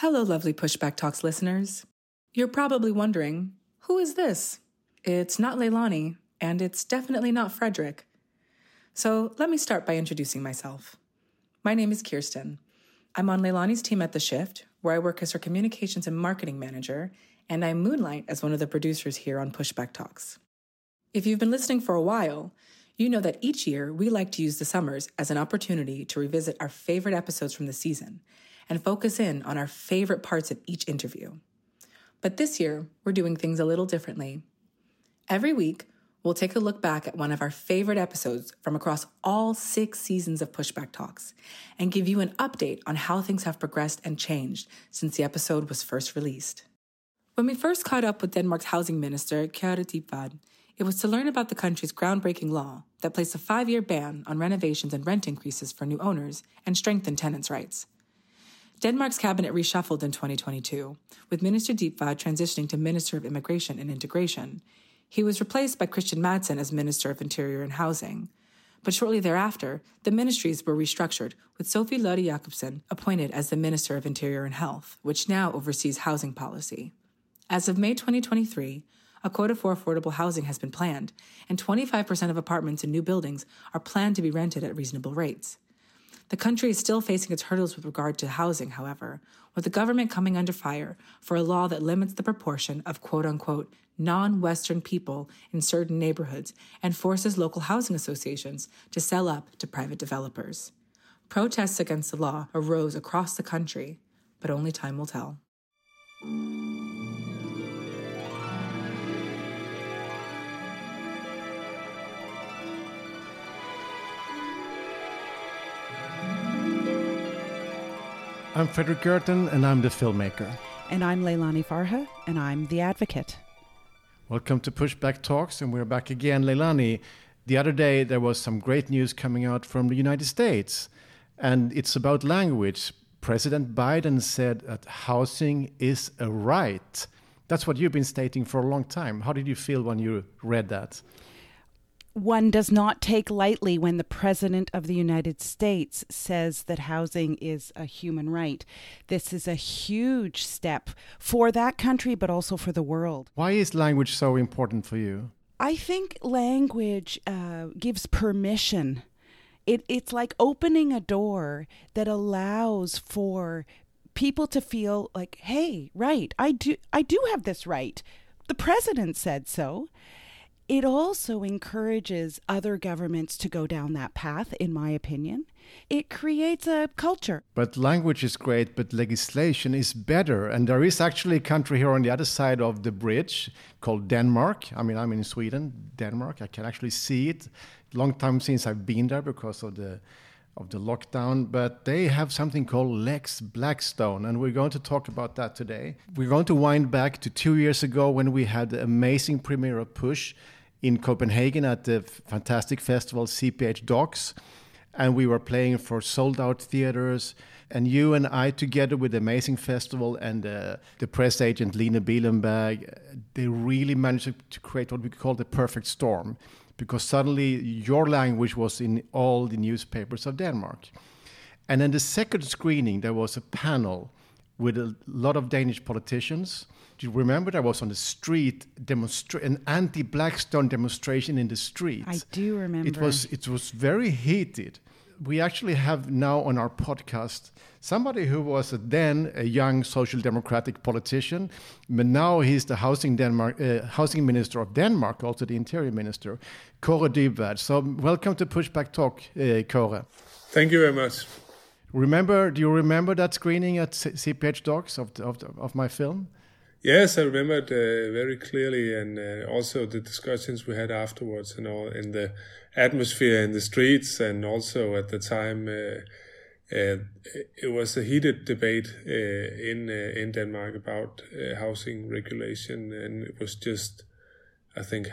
Hello, lovely Pushback Talks listeners. You're probably wondering, who is this? It's not Leilani, and it's definitely not Fredrik. So let me start by introducing myself. My name is Kirsten. I'm on Leilani's team at The Shift, where I work as her communications and marketing manager, and I moonlight as one of the producers here on Pushback Talks. If you've been listening for a while, you know that each year we like to use the summers as an opportunity to revisit our favorite episodes from the season and focus in on our favorite parts of each interview. But this year, we're doing things a little differently. Every week, we'll take a look back at one of our favorite episodes from across all six seasons of Pushback Talks and give you an update on how things have progressed and changed since the episode was first released. When we first caught up with Denmark's housing minister, Kåre Dybvad, it was to learn about the country's groundbreaking law that placed a five year ban on renovations and rent increases for new owners and strengthened tenants' rights. Denmark's cabinet reshuffled in 2022, with Minister Dybvad transitioning to Minister of Immigration and Integration. He was replaced by Christian Madsen as Minister of Interior and Housing. But shortly thereafter, the ministries were restructured, with Sophie Løhde Jakobsen appointed as the Minister of Interior and Health, which now oversees housing policy. As of May 2023, a quota for affordable housing has been planned, and 25% of apartments in new buildings are planned to be rented at reasonable rates. The country is still facing its hurdles with regard to housing, however, with the government coming under fire for a law that limits the proportion of quote unquote non Western people in certain neighborhoods and forces local housing associations to sell up to private developers. Protests against the law arose across the country, but only time will tell. I'm Fredrik Gertten, and I'm the filmmaker. And I'm Leilani Farha, and I'm the advocate. Welcome to Pushback Talks, and we're back again. Leilani, the other day there was some great news coming out from the United States, and it's about language. President Biden said that housing is a right. That's what you've been stating for a long time. How did you feel when you read that? One does not take lightly when the President of the United States says that housing is a human right. This is a huge step for that country, but also for the world. Why is language so important for you? I think language uh, gives permission. It, it's like opening a door that allows for people to feel like, hey, right, I do, I do have this right. The president said so it also encourages other governments to go down that path, in my opinion. It creates a culture. But language is great, but legislation is better. And there is actually a country here on the other side of the bridge called Denmark. I mean, I'm in Sweden, Denmark. I can actually see it. Long time since I've been there because of the of the lockdown, but they have something called Lex Blackstone, and we're going to talk about that today. We're going to wind back to two years ago when we had the amazing premiere of Push in Copenhagen at the fantastic festival CPH:DOX. And we were playing for sold out theaters. And you and I, together with the amazing festival and uh, the press agent Line Bilenberg, they really managed to create what we call the perfect storm. Because suddenly your language was in all the newspapers of Denmark. And in the second screening, there was a panel with a lot of Danish politicians do you remember there was on the street demonstra- an anti-Blackstone demonstration in the street? I do remember. It was it was very heated. We actually have now on our podcast somebody who was then a young social democratic politician, but now he's the housing Denmark uh, housing minister of Denmark, also the interior minister, Kåre Dybvad. So welcome to Pushback Talk, uh, Kåre. Thank you very much. Remember? Do you remember that screening at CPH:DOX of, of, of my film? Yes, I remember it uh, very clearly, and uh, also the discussions we had afterwards, and all in the atmosphere in the streets, and also at the time, uh, uh it was a heated debate uh, in uh, in Denmark about housing regulation, and it was just, I think,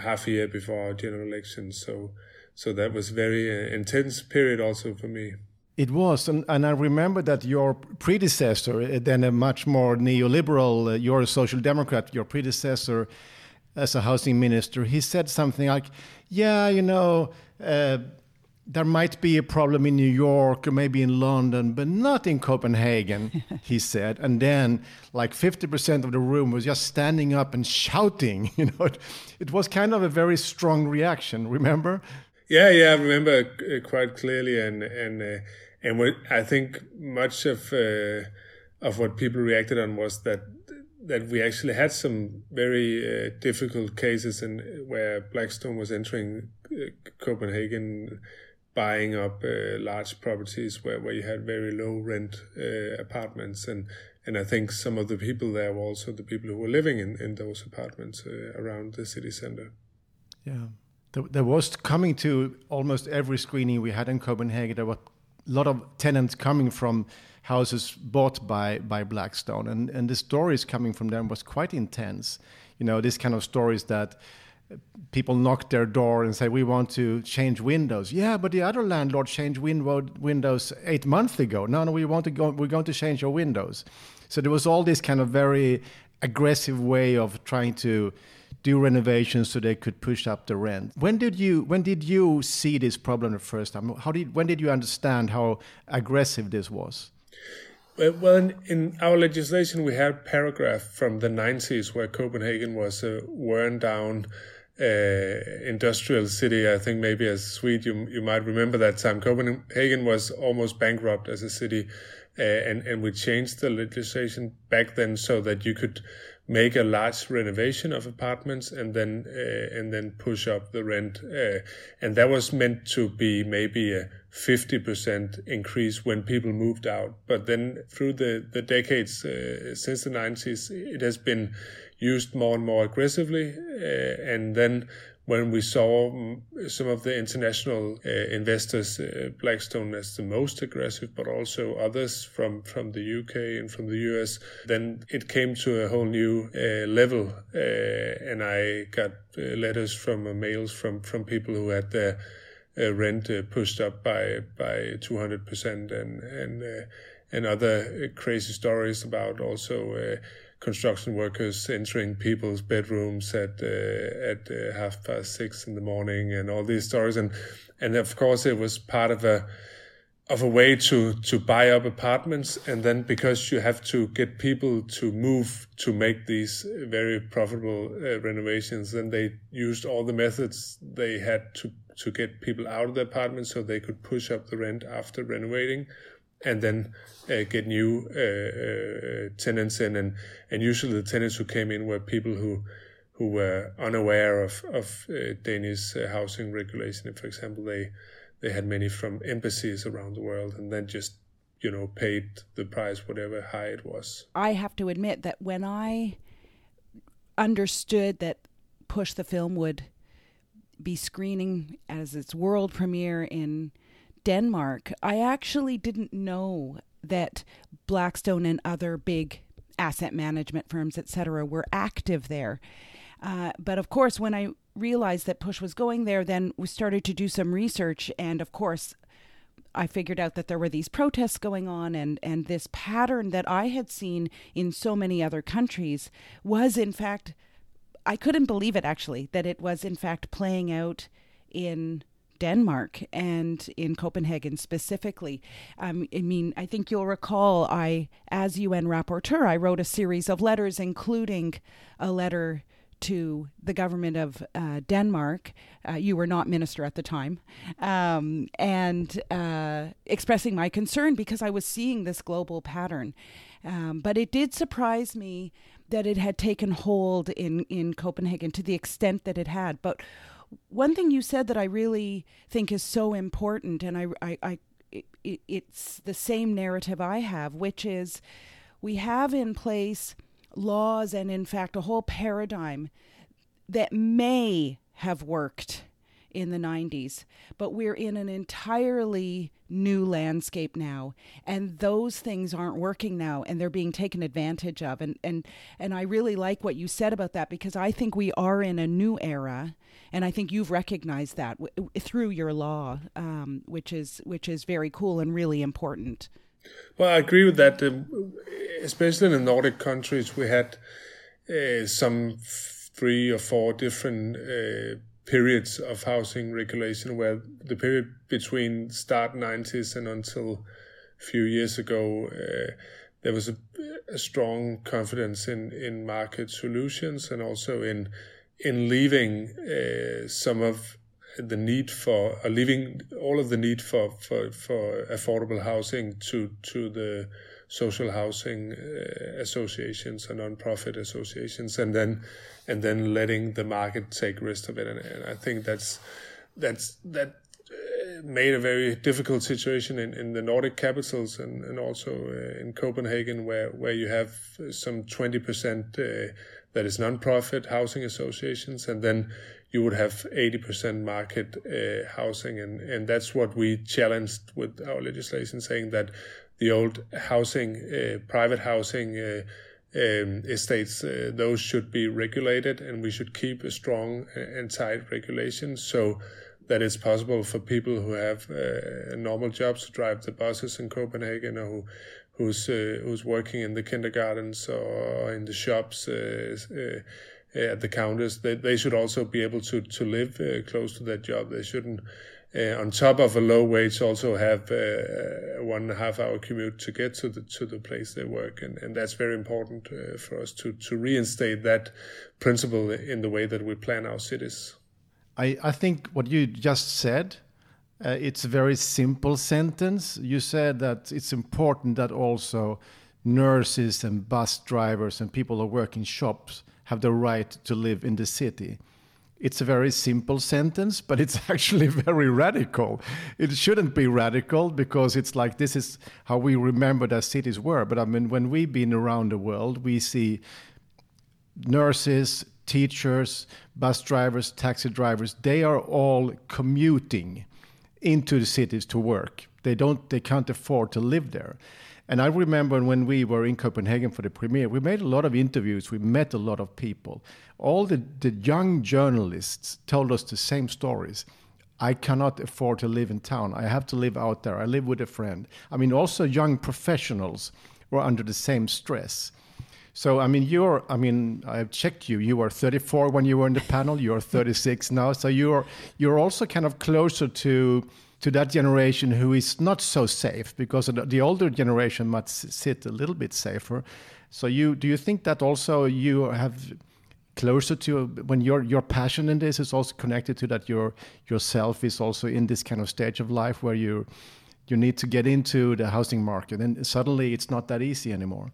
half a year before our general election. So, so that was very intense period also for me. It was, and, and I remember that your predecessor, uh, then a much more neoliberal, uh, you're a social democrat, your predecessor as a housing minister, he said something like, Yeah, you know, uh, there might be a problem in New York or maybe in London, but not in Copenhagen, he said. And then, like 50% of the room was just standing up and shouting. You know, it, it was kind of a very strong reaction. Remember? Yeah, yeah, I remember uh, quite clearly, and and uh, and what I think much of uh, of what people reacted on was that that we actually had some very uh, difficult cases in where Blackstone was entering uh, Copenhagen, buying up uh, large properties where, where you had very low rent uh, apartments, and and I think some of the people there were also the people who were living in in those apartments around the city center. Yeah, there, was coming to almost every screening we had in Copenhagen. There were lot of tenants coming from houses bought by by Blackstone, and and the stories coming from them was quite intense. You know, this kind of stories that people knock their door and say we want to change windows. Yeah but the other landlord changed window, windows eight months ago. No no we want to go we're going to change your windows. So there was all this kind of very aggressive way of trying to do renovations so they could push up the rent when did you when did you see this problem the first time how did when did you understand how aggressive this was well, in, in, our legislation, we had a paragraph from the 90s where Copenhagen was a worn down uh, industrial city. I think maybe as Swede, you you might remember that time. Copenhagen was almost bankrupt as a city, uh, and and we changed the legislation back then so that you could make a large renovation of apartments and then uh, and then push up the rent uh, and that was meant to be maybe a 50% increase when people moved out. But then through the the decades uh, since the 90s it has been used more and more aggressively uh, and then when we saw mm, some of the international uh, investors, uh, Blackstone as the most aggressive, but also others from, from the UK and from the US, then it came to a whole new uh, level. Uh, and I got uh, letters from uh, mails from, from people who had their rent pushed up by, by 200% and, and, and other crazy stories about also construction workers entering people's bedrooms at uh, at uh, half past six in the morning and all these stories. And and of course it was part of a of a way to to buy up apartments. And then because you have to get people to move to make these very profitable uh, renovations and they used all the methods they had to to get people out of the apartments so they could push up the rent after renovating and then uh, get new uh, uh, tenants in. And, and usually the tenants who came in were people who who were unaware of of Danish housing regulation. For example, they they had many from embassies around the world, and then just you know paid the price whatever high it was. I have to admit that when I understood that Push the film would be screening as its world premiere in Denmark, I actually didn't know that Blackstone and other big asset management firms, etc., were active there. Uh, but of course, when I realized that Push was going there, then we started to do some research, and of course, I figured out that there were these protests going on, and and this pattern that I had seen in so many other countries was in fact, I couldn't believe it actually that it was in fact playing out in Denmark and in Copenhagen specifically. Um, I mean, I think you'll recall I, as UN rapporteur, I wrote a series of letters, including a letter to the government of uh, Denmark. Uh, you were not minister at the time, um, and uh, expressing my concern because I was seeing this global pattern. Um, but it did surprise me that it had taken hold in, in Copenhagen to the extent that it had. But one thing you said that I really think is so important, and I, I, I it, it's the same narrative I have, which is we have in place laws and, in fact, a whole paradigm that may have worked in the 90s, but we're in an entirely new landscape now and those things aren't working now and they're being taken advantage of and and and I really like what you said about that because I think we are in a new era and I think you've recognized that w- through your law um, which is which is very cool and really important. Well, I agree with that. Um, especially in the Nordic countries, we had uh, some three or four different uh, periods of housing regulation where the period between start 90s and until a few years ago uh, there was a, a, strong confidence in, in market solutions and also in in leaving uh, some of the need for uh, leaving all of the need for, for, for affordable housing to to the social housing uh, associations and non-profit associations, and then and then letting the market take rest of it. And, and I think that's that's that uh, made a very difficult situation in, in the Nordic capitals and, and also uh, in Copenhagen, where, where you have some 20% uh, that is non-profit housing associations, and then you would have 80% market uh, housing, and, and that's what we challenged with our legislation, saying that the old housing, uh, private housing uh, um, estates, uh, those should be regulated, and we should keep a strong and tight regulation so that it's possible for people who have normal jobs to drive the buses in Copenhagen or who who's uh, who's working in the kindergartens or in the shops uh, uh, at the counters. They they should also be able to to live close to that job. They shouldn't. on top of a low wage, also have one and a half hour commute to get to the to the place they work, and, and that's very important for us to to reinstate that principle in the way that we plan our cities. I, I think what you just said uh, it's a very simple sentence. You said that it's important that also nurses and bus drivers and people who work in shops have the right to live in the city. It's a very simple sentence, but it's actually very radical. It shouldn't be radical because it's like this is how we remember that cities were. But I mean, when we've been around the world, we see nurses, teachers, bus drivers, taxi drivers, they are all commuting into the cities to work. They don't they can't afford to live there. And I remember when we were in Copenhagen for the premiere, we made a lot of interviews, we met a lot of people. All the, the young journalists told us the same stories. I cannot afford to live in town. I have to live out there. I live with a friend. I mean, also young professionals were under the same stress. So, I mean, you're, I mean, I've checked you. You were 34 when you were in the panel. You're 36 now. So you're, you're also kind of closer to, to that generation who is not so safe because the older generation must sit a little bit safer. So you, do you think that also you have closer to when your your passion in this is also connected to that your yourself is also in this kind of stage of life where you you need to get into the housing market and suddenly it's not that easy anymore.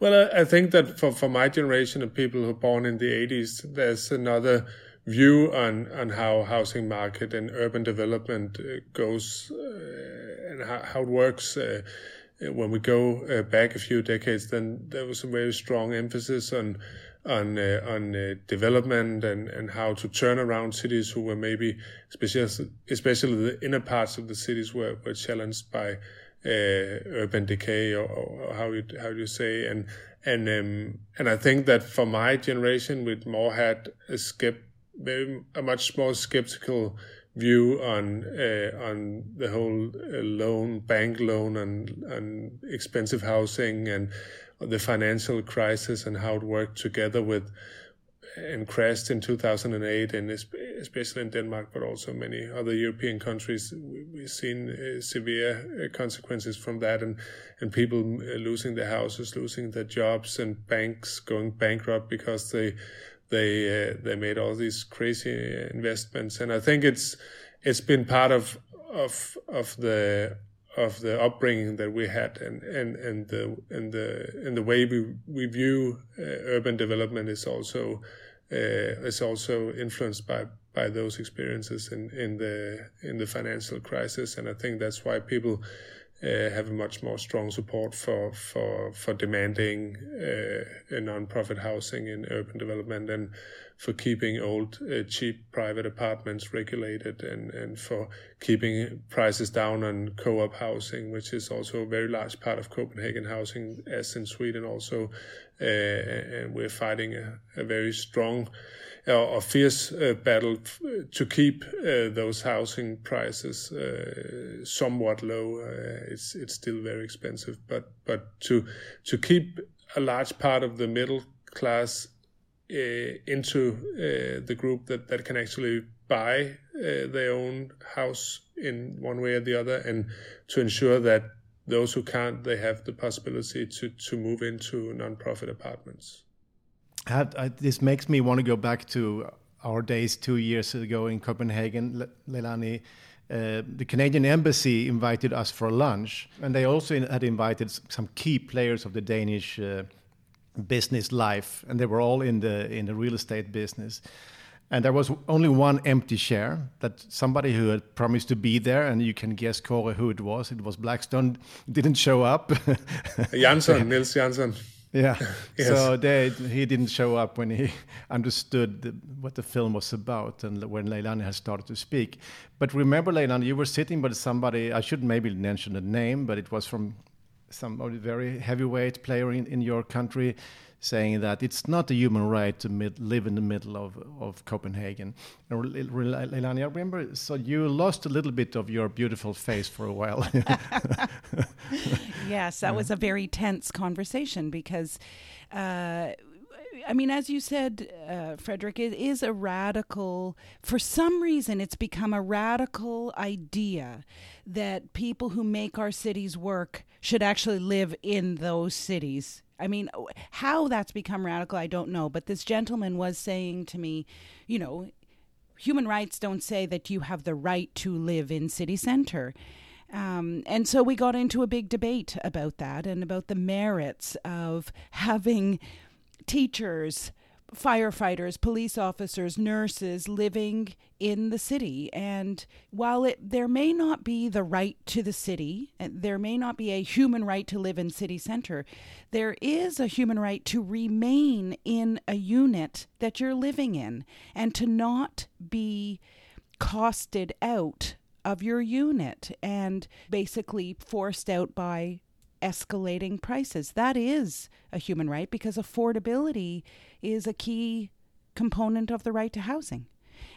Well i think that for, for my generation of people who are born in the 80s there's another view on, on how housing market and urban development uh, goes uh, and how, how, it works uh, when we go uh, back a few decades then there was a very strong emphasis on on uh, on uh, development and, and how to turn around cities who were maybe especially especially the inner parts of the cities were, were challenged by uh, urban decay or, or, how you how you say. And and um, and I think that for my generation we more had a very a much more skeptical view on uh, on the whole uh, loan bank loan and and expensive housing and the financial crisis and how it worked together with and crashed in 2008, and especially in Denmark, but also many other European countries. We've seen uh, severe uh, consequences from that, and and people uh, losing their houses, losing their jobs, and banks going bankrupt because they they uh, they made all these crazy investments. And I think it's it's been part of of of the of the upbringing that we had and and and the and the and the way we we view uh, urban development is also uh, is also influenced by by those experiences in in the in the financial crisis. And I think that's why people uh, have a much more strong support for for for demanding uh, non-profit housing in urban development. And for keeping old uh, cheap private apartments regulated and and for keeping prices down on co-op housing which is also a very large part of Copenhagen housing as in Sweden also uh, and we're fighting a, a very strong or fierce uh, battle to keep uh, those housing prices uh, somewhat low. It's it's still very expensive, but but to to keep a large part of the middle class uh, into uh, the group that, that can actually buy uh, their own house in one way or the other, and to ensure that those who can't, they have the possibility to, to move into non-profit apartments. I, this makes me want to go back to our days two years ago in Copenhagen, Leilani. Uh, the Canadian embassy invited us for lunch, and they also had invited some key players of the Danish uh, business life, and they were all in the in the real estate business. And there was only one empty chair that somebody who had promised to be there, and you can guess, Kåre, who it was. It was Blackstone. Didn't show up. Jansson, Nils Jansson. Yeah. yes. So they, he didn't show up when he understood the, what the film was about and when Leilani had started to speak. But remember, Leilani, you were sitting with somebody, I should maybe mention the name, but it was from some very heavyweight player in, in your country saying that it's not a human right to mid, live in the middle of, of Copenhagen. Leilani, I remember, so you lost a little bit of your beautiful face for a while. yes, that was a very tense conversation because. Uh, I mean, as you said, uh, Fredrik, it is a radical, for some reason, it's become a radical idea that people who make our cities work should actually live in those cities I mean, how that's become radical, I don't know. But this gentleman was saying to me, you know, human rights don't say that you have the right to live in city center. Um, and so we got into a big debate about that and about the merits of having teachers firefighters, police officers, nurses living in the city. And while it there may not be the right to the city, there may not be a human right to live in city center, there is a human right to remain in a unit that you're living in and to not be costed out of your unit and basically forced out by escalating prices. That is a human right because affordability is a key component of the right to housing.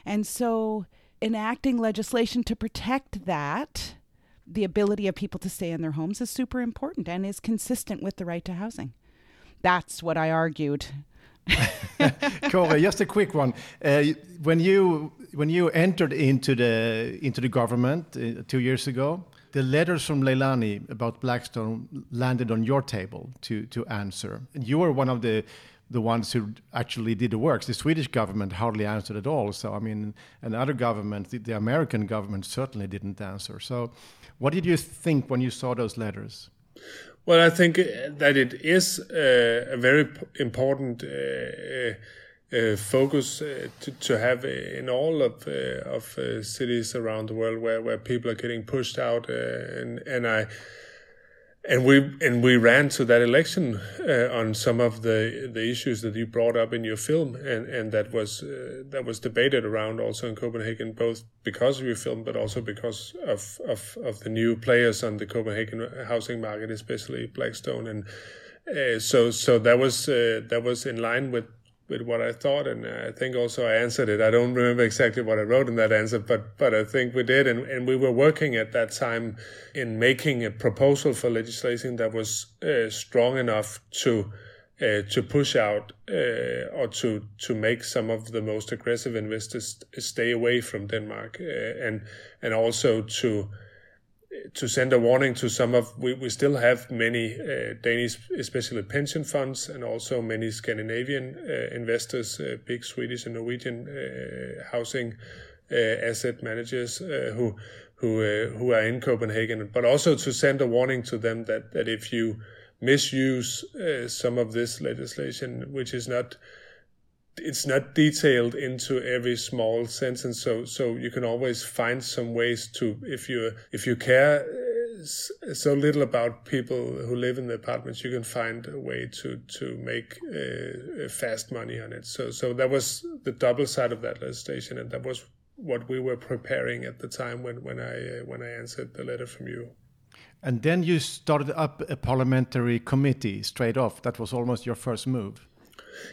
And so, enacting legislation to protect that, the ability of people to stay in their homes, is super important and is consistent with the right to housing. That's what I argued. Kåre, just a quick one. Uh, when you when you entered into the into the government uh, two years ago, the letters from Leilani about Blackstone landed on your table to to answer. And you were one of the the ones who actually did the work. The Swedish government hardly answered at all. So I mean, and other governments, the, the American government certainly didn't answer. So, what did you think when you saw those letters? Well, I think that it is uh, a very important uh, uh uh, focus uh, to, to have in all of uh, of uh, cities around the world where, where people are getting pushed out uh, and and I and we and we ran to that election uh, on some of the the issues that you brought up in your film and and that was that was debated around also in Copenhagen both because of your film but also because of of of the new players on the Copenhagen housing market especially Blackstone. And so so that was that was in line with with what I thought, and I think also I answered it. I don't remember exactly what I wrote in that answer, but but I think we did, and, and we were working at that time in making a proposal for legislation that was uh, strong enough to uh, to push out uh, or to to make some of the most aggressive investors stay away from Denmark, uh, and and also to to send a warning to some of we, we still have many uh, Danish, especially pension funds, and also many Scandinavian uh, investors, uh, big Swedish and Norwegian uh, housing uh, asset managers uh, who who who are in Copenhagen, but also to send a warning to them that that if you misuse some of this legislation, which is not it's not detailed into every small sentence so so you can always find some ways to if you if you care uh, so little about people who live in the apartments you can find a way to to make uh, fast money on it. So so that was the double side of that legislation and that was what we were preparing at the time when when I uh, when I answered the letter from you. And then you started up a parliamentary committee straight off. That was almost your first move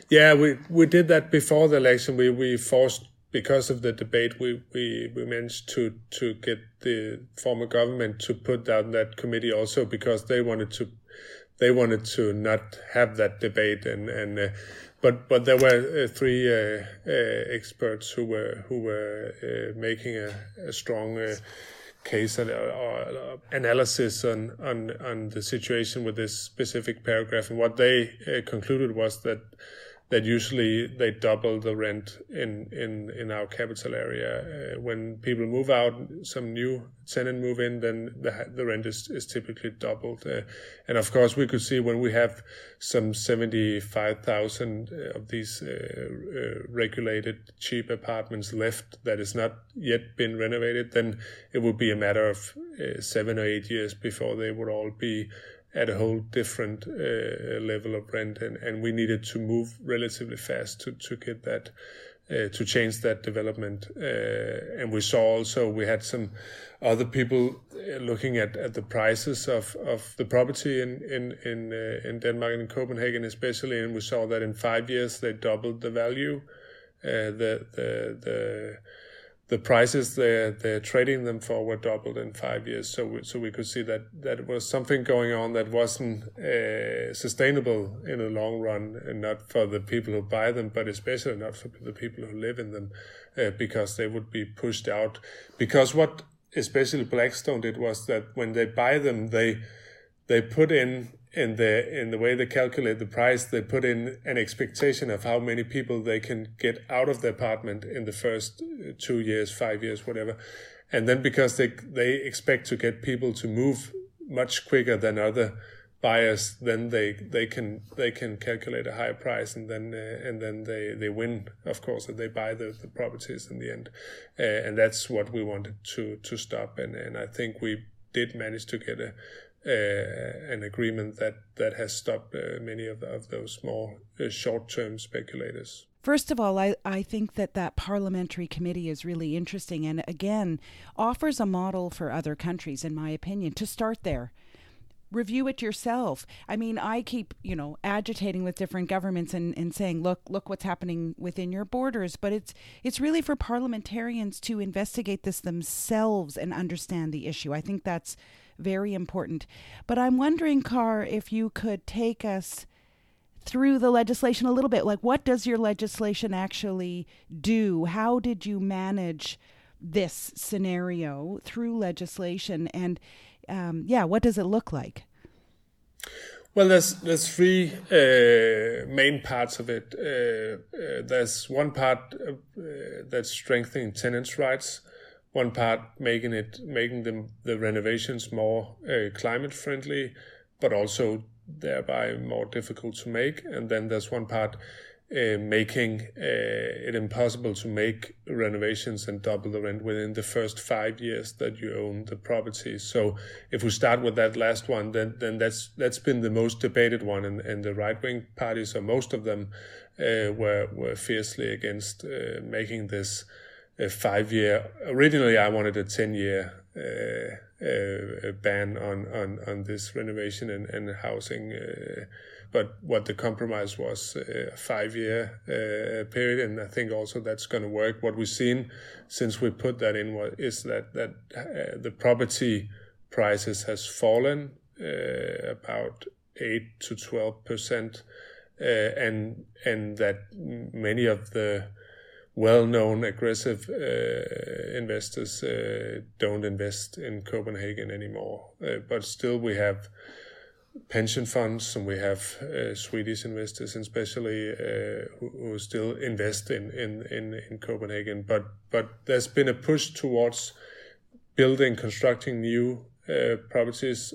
yeah, we we did that before the election. We we forced because of the debate. We we we managed to to get the former government to put down that committee also because they wanted to they wanted to not have that debate and and uh, but but there were uh, three uh, uh, experts who were who were uh, making a, a strong case and or analysis on, on on the situation with this specific paragraph. And what they uh, concluded was that that usually they double the rent in in in our capital area. Uh, when people move out, some new tenant move in, then the the rent is is typically doubled. Uh, and of course, we could see when we have some seventy five thousand uh, of these uh, uh, regulated cheap apartments left that is not yet been renovated, then it would be a matter of uh, seven or eight years before they would all be at a whole different uh, level of rent, and, and we needed to move relatively fast to to get that uh, to change that development. Uh, and we saw also we had some other people uh, looking at, at the prices of, of the property in in in, uh, in Denmark and in Copenhagen especially, and we saw that in five years they doubled the value. Uh, the the the the prices they're they're trading them for were doubled in five years. So we, so we could see that that was something going on that wasn't uh, sustainable in the long run, and not for the people who buy them, but especially not for the people who live in them, uh, because they would be pushed out. Because what especially Blackstone did was that when they buy them, they they put in in the in the way they calculate the price, they put in an expectation of how many people they can get out of the apartment in the first two years, five years, whatever, and then because they they expect to get people to move much quicker than other buyers, then they they can they can calculate a higher price, and then uh, and then they they win, of course, and they buy the, the properties in the end, uh, and that's what we wanted to to stop, and and I think we did manage to get a uh, an agreement that that has stopped uh, many of, of those more uh, short-term speculators. First of all, I, I think that that parliamentary committee is really interesting and again offers a model for other countries, in my opinion, to start there. Review it yourself. I mean, I keep, you know, agitating with different governments and, and saying, look, look what's happening within your borders. But it's it's really for parliamentarians to investigate this themselves and understand the issue. I think that's very important. But I'm wondering, Kåre, if you could take us through the legislation a little bit. Like, what does your legislation actually do? How did you manage this scenario through legislation? And um, yeah, what does it look like? Well, there's there's three uh, main parts of it. Uh, uh, there's one part uh, that's strengthening tenants' rights one part making it making the the renovations more uh, climate friendly, but also thereby more difficult to make. And then there's one part uh, making uh, it impossible to make renovations and double the rent within the first five years that you own the property. So if we start with that last one, then then that's that's been the most debated one, and, and the right wing parties, or most of them, uh, were were fiercely against uh, making this a five year. Originally, I wanted a ten year uh, uh, ban on, on on this renovation and and housing. Uh, but what the compromise was uh, a five year uh, period, and I think also that's going to work. What we've seen since we put that in was, is that that uh, the property prices has fallen about eight to twelve percent, and and that many of the well-known aggressive uh, investors uh, don't invest in Copenhagen anymore. Uh, but still, we have pension funds and we have uh, Swedish investors, especially uh, who, who, still invest in, in, in, in Copenhagen. But but there's been a push towards building, constructing new uh, properties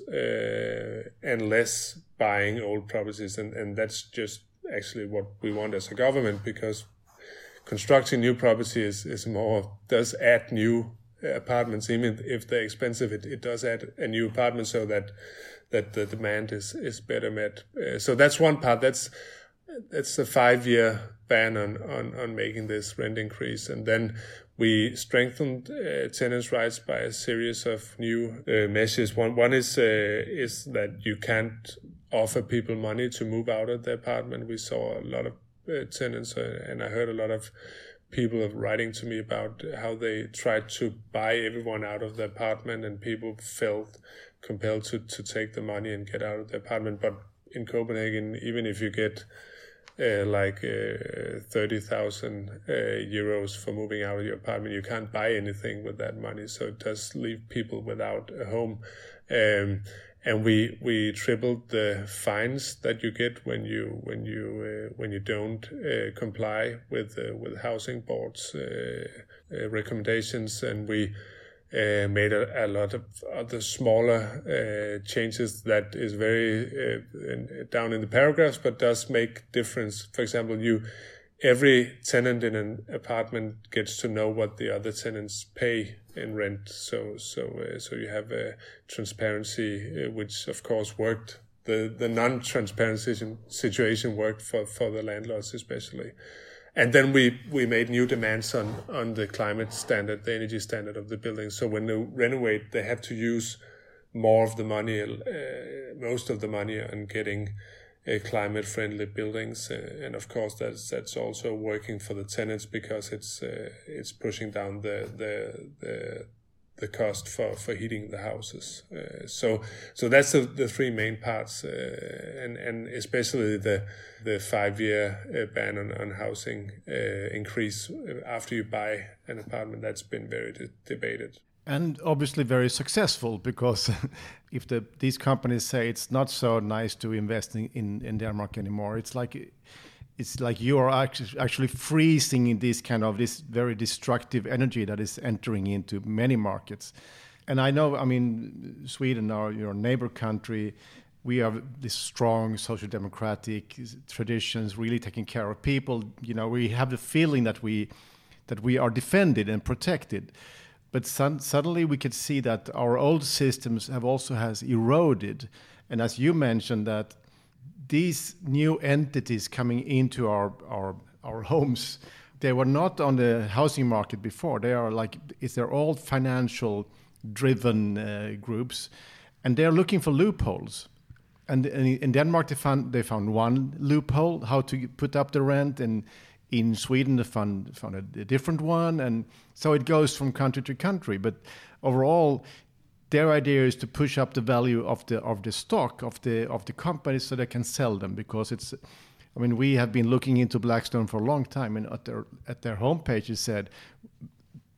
and less buying old properties, and and that's just actually what we want as a government because constructing new property is, is more does add new apartments even if they're expensive it, it does add a new apartment so that that the demand is is better met. Uh, so that's one part. That's that's a five year ban on, on on making this rent increase. And then we strengthened uh, tenants rights by a series of new uh, measures. One one is uh, is that you can't offer people money to move out of the apartment. We saw a lot of tenants, uh, and I heard a lot of people writing to me about how they tried to buy everyone out of the apartment, and people felt compelled to, to take the money and get out of the apartment. But in Copenhagen, even if you get uh, like uh, 30,000 uh, euros for moving out of your apartment. You can't buy anything with that money. So it does leave people without a home. Um, and we we tripled the fines that you get when you when you uh, when you don't uh, comply with uh, with housing boards recommendations and we uh, made a, a, lot of other smaller uh, changes that is very uh, in, down in the paragraphs, but does make difference. For example, you every tenant in an apartment gets to know what the other tenants pay in rent. So so uh, so you have a transparency, uh, which of course worked. The the non-transparency situation worked for for the landlords especially and then we we made new demands on on the climate standard, the energy standard of the building. So when they renovate, they have to use more of the money, uh, most of the money, on getting uh, climate friendly buildings, uh, and of course that's that's also working for the tenants because it's uh, it's pushing down the the the the cost for, for heating the houses. Uh, so so that's the, the three main parts, uh, and and especially the the five year uh, ban on, on housing uh, increase after you buy an apartment. That's been very de- debated. And obviously very successful because if the these companies say it's not so nice to invest in, in, in Denmark anymore, it's like it's like you are actually freezing in this kind of this very destructive energy that is entering into many markets. And I know, I mean, Sweden, our your neighbor country, we have this strong social democratic traditions, really taking care of people. You know, we have the feeling that we that we are defended and protected. But suddenly we could see that our old systems have also has eroded. And as you mentioned, that these new entities coming into our our our homes they were not on the housing market before. They are like it's they're all financial driven uh, groups. And they're looking for loopholes. And in Denmark they found they found one loophole how to put up the rent and in Sweden they found found a, a different one and so it goes from country to country. But overall their idea is to push up the value of the of the stock of the of the companies so they can sell them because it's I mean we have been looking into Blackstone for a long time and at their at their homepage it said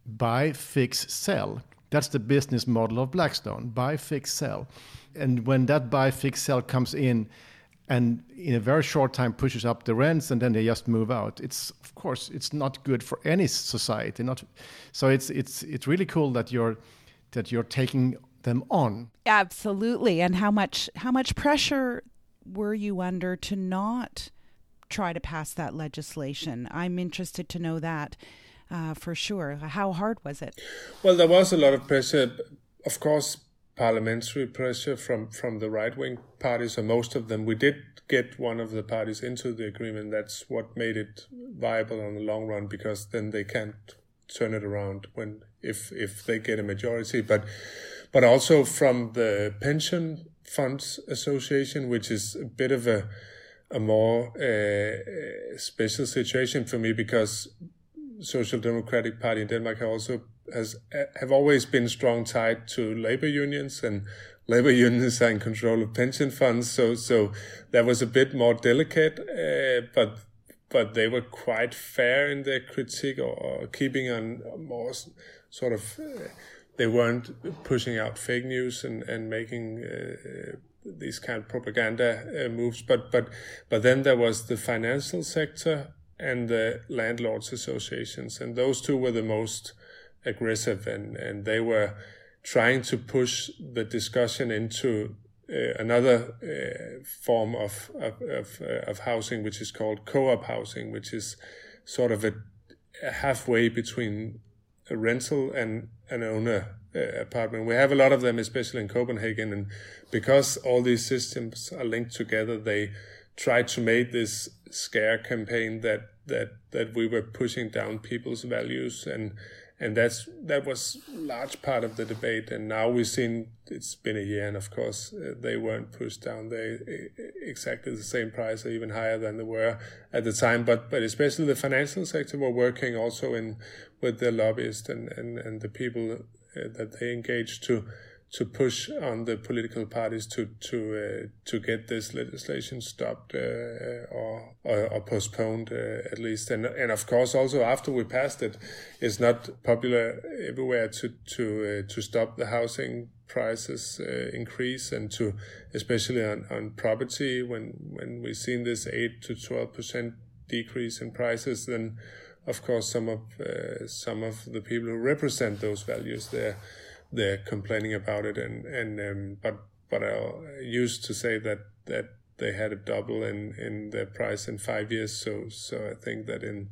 buy fix sell. That's the business model of Blackstone buy fix sell. And when that buy fix sell comes in and in a very short time pushes up the rents and then they just move out it's of course it's not good for any society not so it's it's it's really cool that you're that you're taking them on. Absolutely. And how much how much pressure were you under to not try to pass that legislation? I'm interested to know that uh, for sure. How hard was it? Well, there was a lot of pressure. Of course, parliamentary pressure from, from the right wing parties, or most of them. We did get one of the parties into the agreement. That's what made it viable on the long run because then they can't turn it around when if if they get a majority. But but also from the pension funds association, which is a bit of a a more uh, special situation for me because Social Democratic Party in Denmark also has have always been strong tied to labor unions and labor unions are in control of pension funds so so that was a bit more delicate uh, but but they were quite fair in their critique or, or keeping on more sort of. Uh, they weren't pushing out fake news and and making uh, these kind of propaganda moves. But but but then there was the financial sector and the landlords associations, and those two were the most aggressive, and and they were trying to push the discussion into uh, another uh, form of of of, uh, of, housing, which is called co-op housing, which is sort of a, a halfway between a rental and an owner uh, apartment. We have a lot of them, especially in Copenhagen, and because all these systems are linked together, they try to make this scare campaign that that that we were pushing down people's values and and that's that was large part of the debate. And now we've seen it's been a year, and of course uh, they weren't pushed down. They exactly the same price, or even higher than they were at the time. But but especially the financial sector were working also in with the lobbyists and and and the people uh, that they engaged to to push on the political parties to to uh, to get this legislation stopped uh, or, or, or postponed uh, at least. And and of course also after we passed it it's not popular everywhere to to uh, to stop the housing prices uh, increase and to especially on, on property. When when we've seen this 8 to 12 percent decrease in prices then of course some of uh, some of the people who represent those values there they're complaining about it, and and um, but but I used to say that that they had a double in in their price in five years. So so I think that in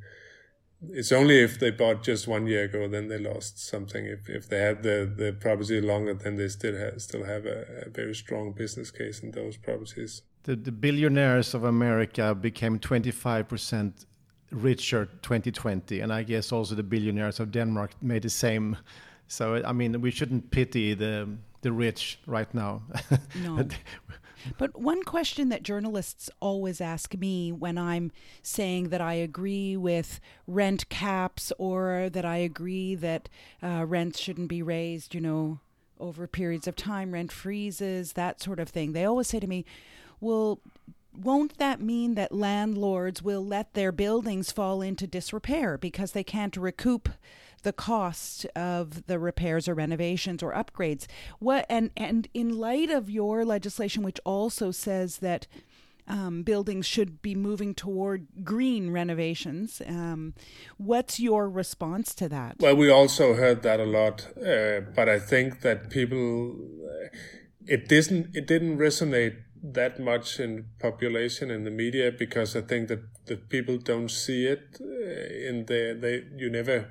it's only if they bought just one year ago then they lost something. If if they had the the property longer, then they still have still have a, a very strong business case in those properties. The the billionaires of America became twenty five percent richer 2020 and i guess also the billionaires of denmark made the same so I mean, we shouldn't pity the the rich right now. No. But one question that journalists always ask me when I'm saying that I agree with rent caps or that I agree that uh, rents shouldn't be raised, you know, over periods of time, rent freezes, that sort of thing, they always say to me, well, won't that mean that landlords will let their buildings fall into disrepair because they can't recoup the cost of the repairs or renovations or upgrades. What and and in light of your legislation, which also says that um, buildings should be moving toward green renovations. Um, what's your response to that? Well, we also heard that a lot, uh, but I think that people, uh, it didn't it didn't resonate that much in population in the media because I think that the people don't see it uh, in the they you never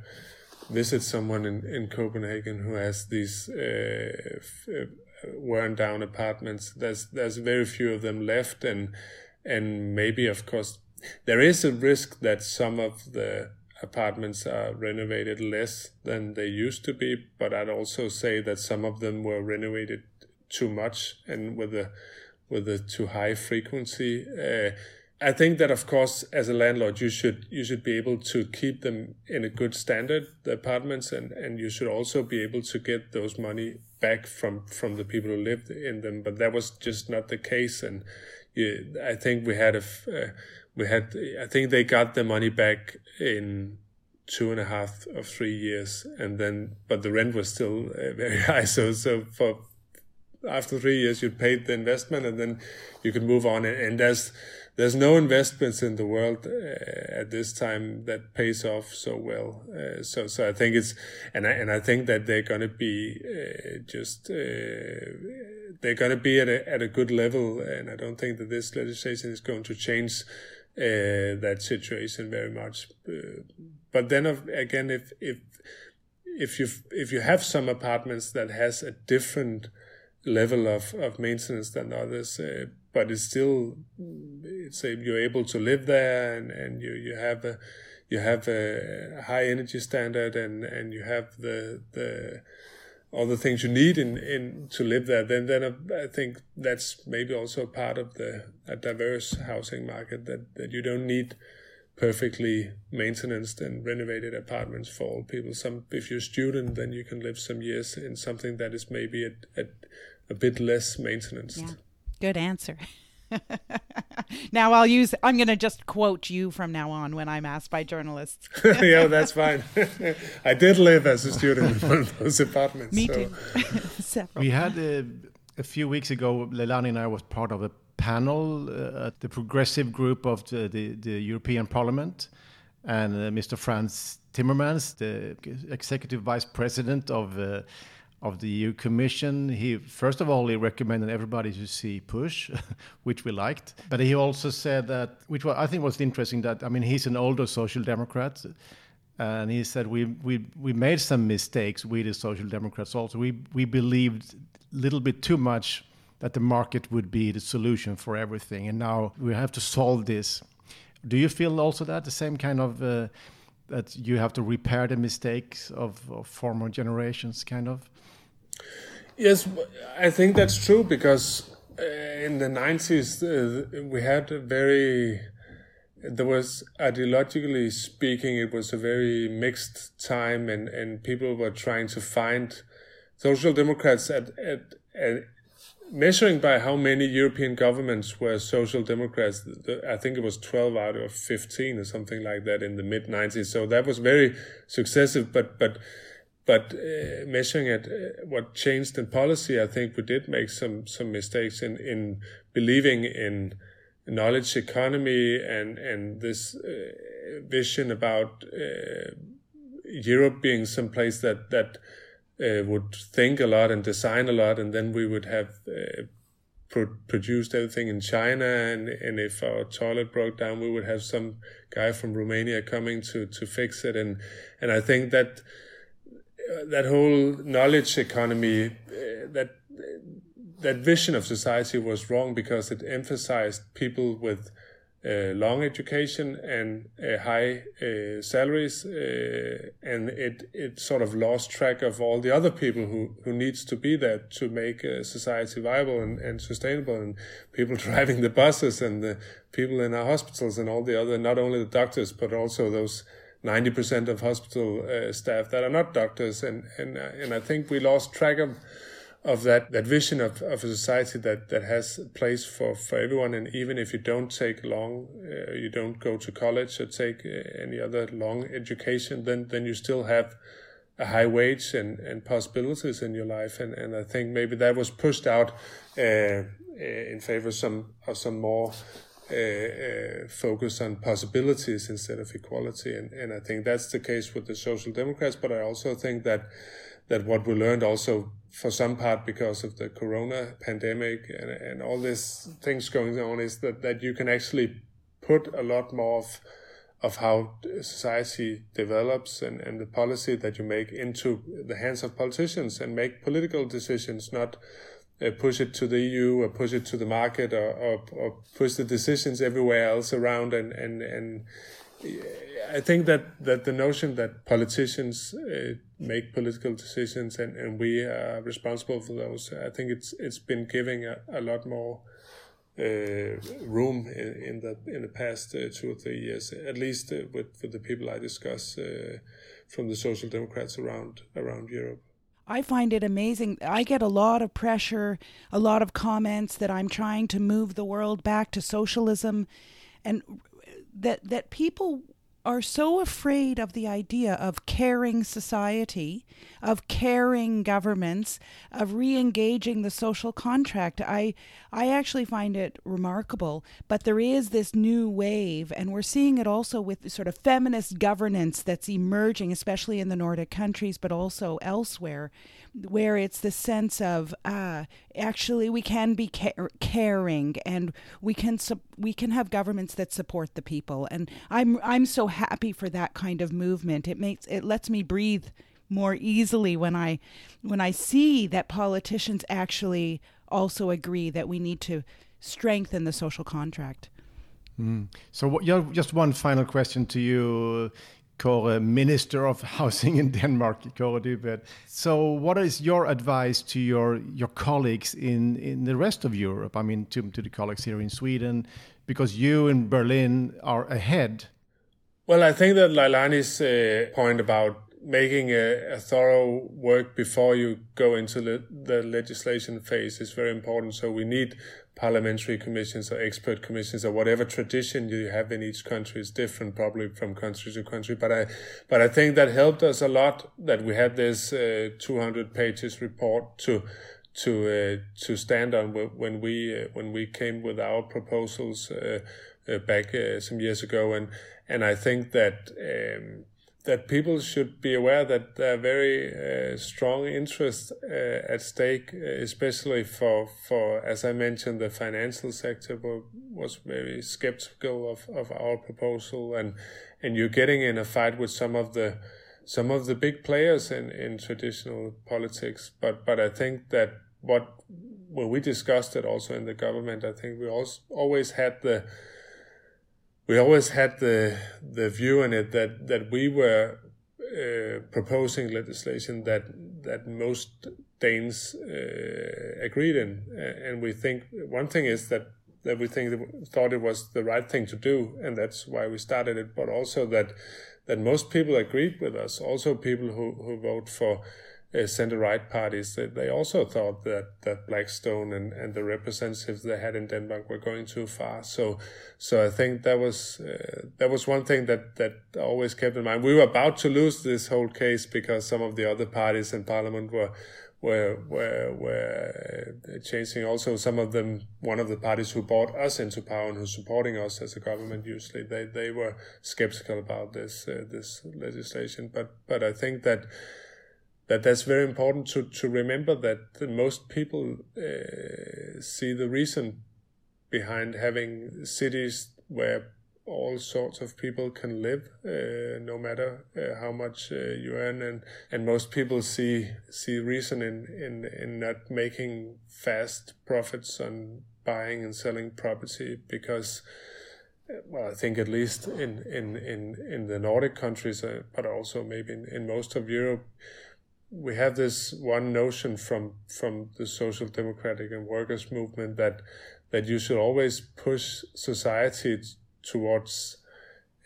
visit someone in, in Copenhagen who has these uh, uh, worn down apartments, there's there's very few of them left, and and maybe of course there is a risk that some of the apartments are renovated less than they used to be, but I'd also say that some of them were renovated too much and with a with a too high frequency. Uh, I think that of course, as a landlord, you should you should be able to keep them in a good standard, the apartments, and and you should also be able to get those money back from from the people who lived in them. But that was just not the case, and you, I think we had a uh, we had I think they got the money back in two and a half or three years, and then but the rent was still uh, very high. So so for after three years, you paid the investment, and then you could move on, and, and there's there's no investments in the world uh, at this time that pays off so well. Uh, so, so I think it's, and I, and I think that they're going to be uh, just, uh, they're going to be at a, at a good level. And I don't think that this legislation is going to change uh, that situation very much. Uh, but then again, if, if, if you if you have some apartments that has a different level of, of maintenance than others, but it's still hmm. say you're able to live there and, and you, you have a you have a high energy standard and, and you have the the all the things you need in, in to live there, then then I think that's maybe also part of the a diverse housing market that, that you don't need perfectly maintained and renovated apartments for all people. Some if you're a student, then you can live some years in something that is maybe at, at a bit less maintenance. Yeah. Good answer. now I'll use I'm going to just quote you from now on when I'm asked by journalists. yeah, that's fine. I did live as a student in one of those apartments. Me so. too. we had a, a, few weeks ago, Leilani and I was part of a panel uh, at the progressive group of the, the, the European Parliament. And uh, Mr. Frans Timmermans, the executive vice president of uh, of the EU Commission. He first of all he recommended everybody to see Push, which we liked, but he also said that, which I think was interesting, that I mean he's an older social democrat, and he said we we we made some mistakes. We the social democrats also we we believed a little bit too much that the market would be the solution for everything, and now we have to solve this. Do you feel also that the same kind of uh, that you have to repair the mistakes of, of former generations, kind of? Yes, I think that's true because uh, in the 90s uh, we had a very there was ideologically speaking it was a very mixed time and and people were trying to find social democrats at, at, at measuring by how many European governments were social democrats, I think it was 12 out of 15 or something like that in the mid 90s. So that was very successive, but, but, but uh, measuring at uh, what changed in policy, I think we did make some, some mistakes in, in believing in knowledge economy and, and this uh, vision about uh, Europe being some place that, that, uh, would think a lot and design a lot, and then we would have uh, pro- produced everything in China. And, and if our toilet broke down, we would have some guy from Romania coming to, to fix it. And and I think that that whole knowledge economy, uh, that that vision of society was wrong because it emphasized people with uh, long education and uh, high uh, salaries, uh, and it it sort of lost track of all the other people who who needs to be there to make society viable and, and sustainable, and people driving the buses and the people in our hospitals and all the other, not only the doctors but also those. 90% of hospital uh, staff that are not doctors and and and I think we lost track of of that, that vision of, of a society that, that has a place for, for everyone. And even if you don't take long, uh, you don't go to college or take uh, any other long education, then, then you still have a high wage and, and possibilities in your life. And, and I think maybe that was pushed out uh, uh in favor of some, of some more uh, uh, focus on possibilities instead of equality. And, and I think that's the case with the Social Democrats. But I also think that that what we learned also for some part because of the corona pandemic and, and all these things going on is that, that you can actually put a lot more of of how society develops and, and the policy that you make into the hands of politicians and make political decisions, not uh, push it to the EU or push it to the market or, or, or push the decisions everywhere else around and, and, and I think that, that the notion that politicians uh, make political decisions and, and we are responsible for those, I think it's it's been giving a, a lot more uh, room in, in, the in the past uh, two or three years, at least uh, with, with the people I discuss uh, from the social democrats around around Europe. I find it amazing. I get a lot of pressure, a lot of comments that I'm trying to move the world back to socialism, and that that people are so afraid of the idea of caring society, of caring governments, of re-engaging the social contract. I I actually find it remarkable, but there is this new wave and we're seeing it also with sort of feminist governance that's emerging especially in the Nordic countries but also elsewhere where it's the sense of uh, actually we can be caring and we can su- we can have governments that support the people and I'm I'm so happy for that kind of movement it makes it lets me breathe more easily when I when I see that politicians actually also agree that we need to strengthen the social contract. Mm. So, what, just one final question to you. Kåre, Minister of Housing in Denmark, Kåre Dybvad. So, what is your advice to your your colleagues in in the rest of Europe? I mean, to to the colleagues here in Sweden, because you in Berlin are ahead. Well, I think that Leilani's uh, point about making a, a, thorough work before you go into the, the legislation phase is very important. So we need parliamentary commissions or expert commissions or whatever tradition you have in each country is different probably from country to country but i but i think that helped us a lot that we had this uh, 200 pages report to to uh, to stand on when we uh, when we came with our proposals uh, uh, back uh, some years ago and and i think that um, that people should be aware that there are very uh, strong interests uh, at stake, uh, especially for, for, as I mentioned, the financial sector was very skeptical of, of our proposal, and and you're getting in a fight with some of the some of the big players in, in traditional politics. But but I think that what when we discussed it also in the government, I think we also always had the we always had the the view in it that that we were uh, proposing legislation that that most Danes uh, agreed in, and we think one thing is that that we think that thought it was the right thing to do, and that's why we started it. But also that that most people agreed with us. Also, people who who vote for uh, center-right parties, they, they also thought that, that Blackstone and, and the representatives they had in Denmark were going too far. So, so I think that was uh, that was one thing that that I always kept in mind. We were about to lose this whole case because some of the other parties in Parliament were were were were changing. Also, some of them, one of the parties who brought us into power and who's supporting us as a government, usually they they were skeptical about this uh, this legislation. But but I think that that that's very important to, to remember that most people uh, see the reason behind having cities where all sorts of people can live, uh, no matter uh, how much uh, you earn, and and most people see see reason in in in not making fast profits on buying and selling property because. Uh, well, I think at least in in in in the Nordic countries, uh, but also maybe in, in most of Europe, we have this one notion from from the social democratic and workers movement that that you should always push society towards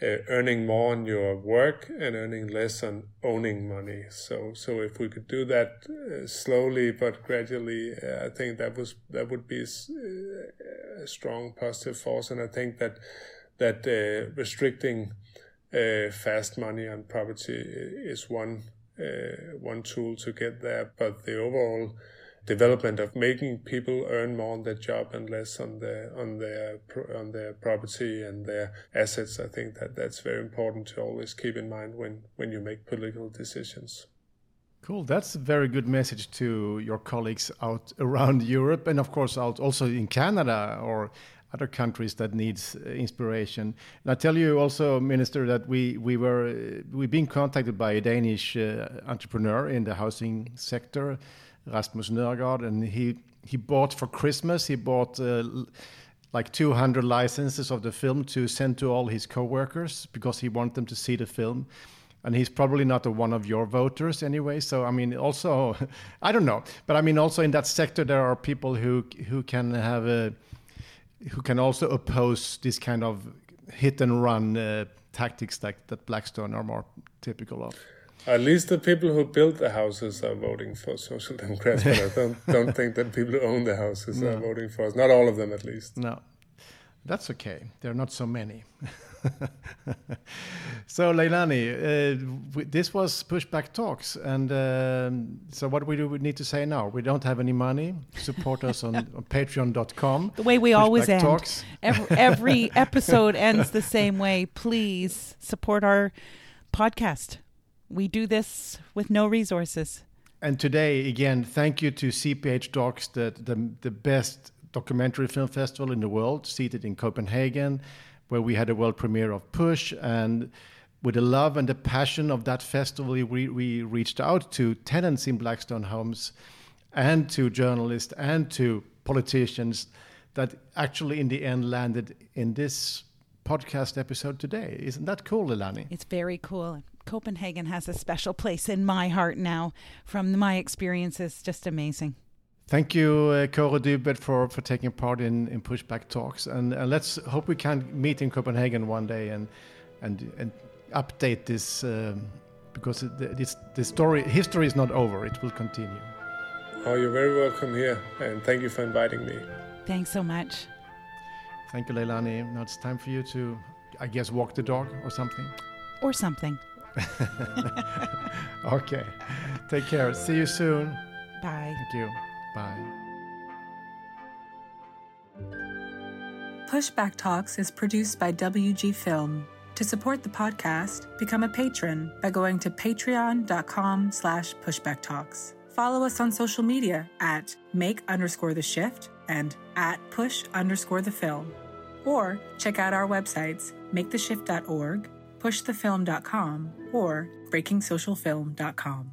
uh, earning more on your work and earning less on owning money. So so if we could do that uh, slowly but gradually, uh, I think that was that would be uh, a strong positive force. And I think that that uh, restricting uh, fast money on property is one uh, one tool to get there, but the overall development of making people earn more on their job and less on their on their on their property and their assets. I think that that's very important to always keep in mind when when you make political decisions. Cool. That's a very good message to your colleagues out around Europe and of course out also in Canada or other countries that needs uh, inspiration. And I tell you also, Minister, that we we were uh, we've been contacted by a Danish uh, entrepreneur in the housing sector, Rasmus Nørgaard, and he he bought for Christmas. He bought. Uh, like 200 licenses of the film to send to all his co-workers because he wanted them to see the film and he's probably not one of your voters anyway so i mean also i don't know but i mean also in that sector there are people who who can have a who can also oppose this kind of hit and run uh, tactics that, that Blackstone are more typical of. At least the people who build the houses are voting for Social Democrats, but I don't, don't think that people who own the houses no. are voting for us. Not all of them, at least. No, that's okay. There are not so many. so Leilani, uh, this was Pushback Talks, and um, so what we do we need to say now? We don't have any money. Support us on, on Patreon.com. The way we Pushback always end. Talks. Every, every episode ends the same way. Please support our podcast. We do this with no resources. And today, again, thank you to CPH:DOX, the, the, the best documentary film festival in the world, seated in Copenhagen where we had a world premiere of Push. And with the love and the passion of that festival, we, we reached out to tenants in Blackstone homes and to journalists and to politicians that actually in the end landed in this podcast episode today. Isn't that cool, Leilani? It's very cool. Copenhagen has a special place in my heart now from my experiences. Just amazing. Thank you, uh, Kåre Dybvad, for, for taking part in, in Pushback Talks. And, and let's hope we can meet in Copenhagen one day and, and, and update this um, because it, this, the story, history is not over. It will continue. Oh, you're very welcome here. And thank you for inviting me. Thanks so much. Thank you, Leilani. Now it's time for you to, I guess, walk the dog or something. Or something. okay. Take care. See you soon. Bye. Thank you. Bye. Pushback Talks is produced by WG Film. To support the podcast, become a patron by going to patreon.com slash pushbacktalks. Follow us on social media at make underscore the shift and at push underscore the film. Or check out our websites, maketheshift.org, pushthefilm.com, or breakingsocialfilm.com.